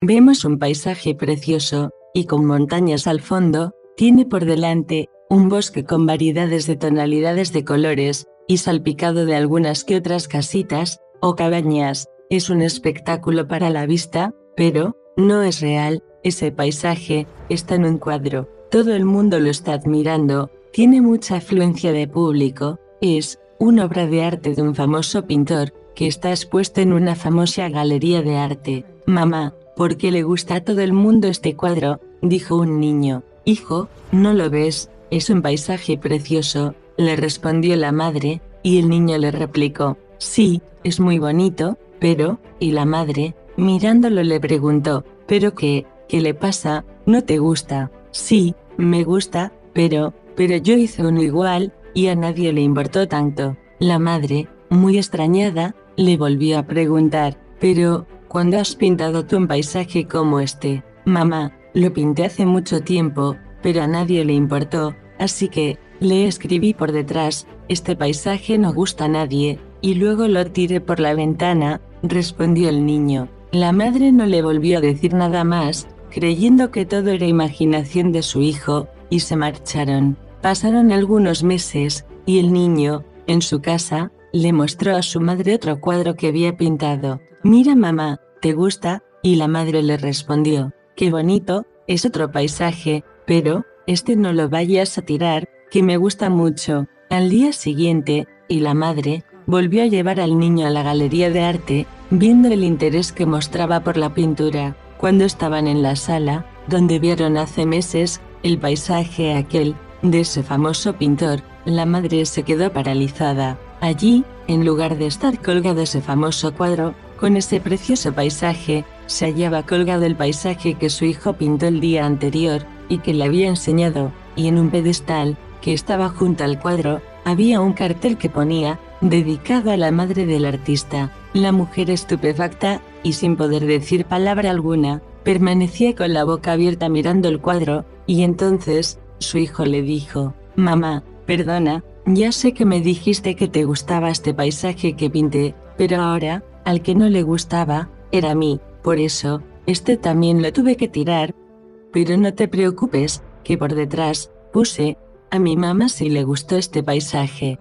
Vemos un paisaje precioso, y con montañas al fondo, tiene por delante, un bosque con variedades de tonalidades de colores, y salpicado de algunas que otras casitas, o cabañas, es un espectáculo para la vista, pero, no es real, ese paisaje, está en un cuadro, todo el mundo lo está admirando, tiene mucha afluencia de público, es, una obra de arte de un famoso pintor, que está expuesto en una famosa galería de arte. Mamá, ¿por qué le gusta a todo el mundo este cuadro? dijo un niño. Hijo, ¿no lo ves? Es un paisaje precioso, le respondió la madre, y el niño le replicó, sí, es muy bonito, pero, y la madre, mirándolo le preguntó, ¿pero qué? ¿Qué le pasa? ¿No te gusta? Sí, me gusta, pero, pero yo hice uno igual, y a nadie le importó tanto. La madre, muy extrañada, le volvió a preguntar, pero, ¿cuándo has pintado tú un paisaje como este? Mamá, lo pinté hace mucho tiempo, pero a nadie le importó, así que, le escribí por detrás, este paisaje no gusta a nadie, y luego lo tiré por la ventana, respondió el niño. La madre no le volvió a decir nada más, creyendo que todo era imaginación de su hijo, y se marcharon. Pasaron algunos meses, y el niño, en su casa, le mostró a su madre otro cuadro que había pintado. Mira mamá, ¿te gusta? Y la madre le respondió, qué bonito, es otro paisaje, pero, este no lo vayas a tirar, que me gusta mucho. Al día siguiente, y la madre, volvió a llevar al niño a la galería de arte, viendo el interés que mostraba por la pintura. Cuando estaban en la sala, donde vieron hace meses el paisaje aquel, de ese famoso pintor, la madre se quedó paralizada. Allí, en lugar de estar colgado ese famoso cuadro, con ese precioso paisaje, se hallaba colgado el paisaje que su hijo pintó el día anterior y que le había enseñado, y en un pedestal, que estaba junto al cuadro, había un cartel que ponía, dedicado a la madre del artista. La mujer estupefacta, y sin poder decir palabra alguna, permanecía con la boca abierta mirando el cuadro, y entonces, su hijo le dijo, Mamá, perdona, ya sé que me dijiste que te gustaba este paisaje que pinté, pero ahora, al que no le gustaba, era a mí, por eso, este también lo tuve que tirar. Pero no te preocupes, que por detrás, puse, a mi mamá sí le gustó este paisaje.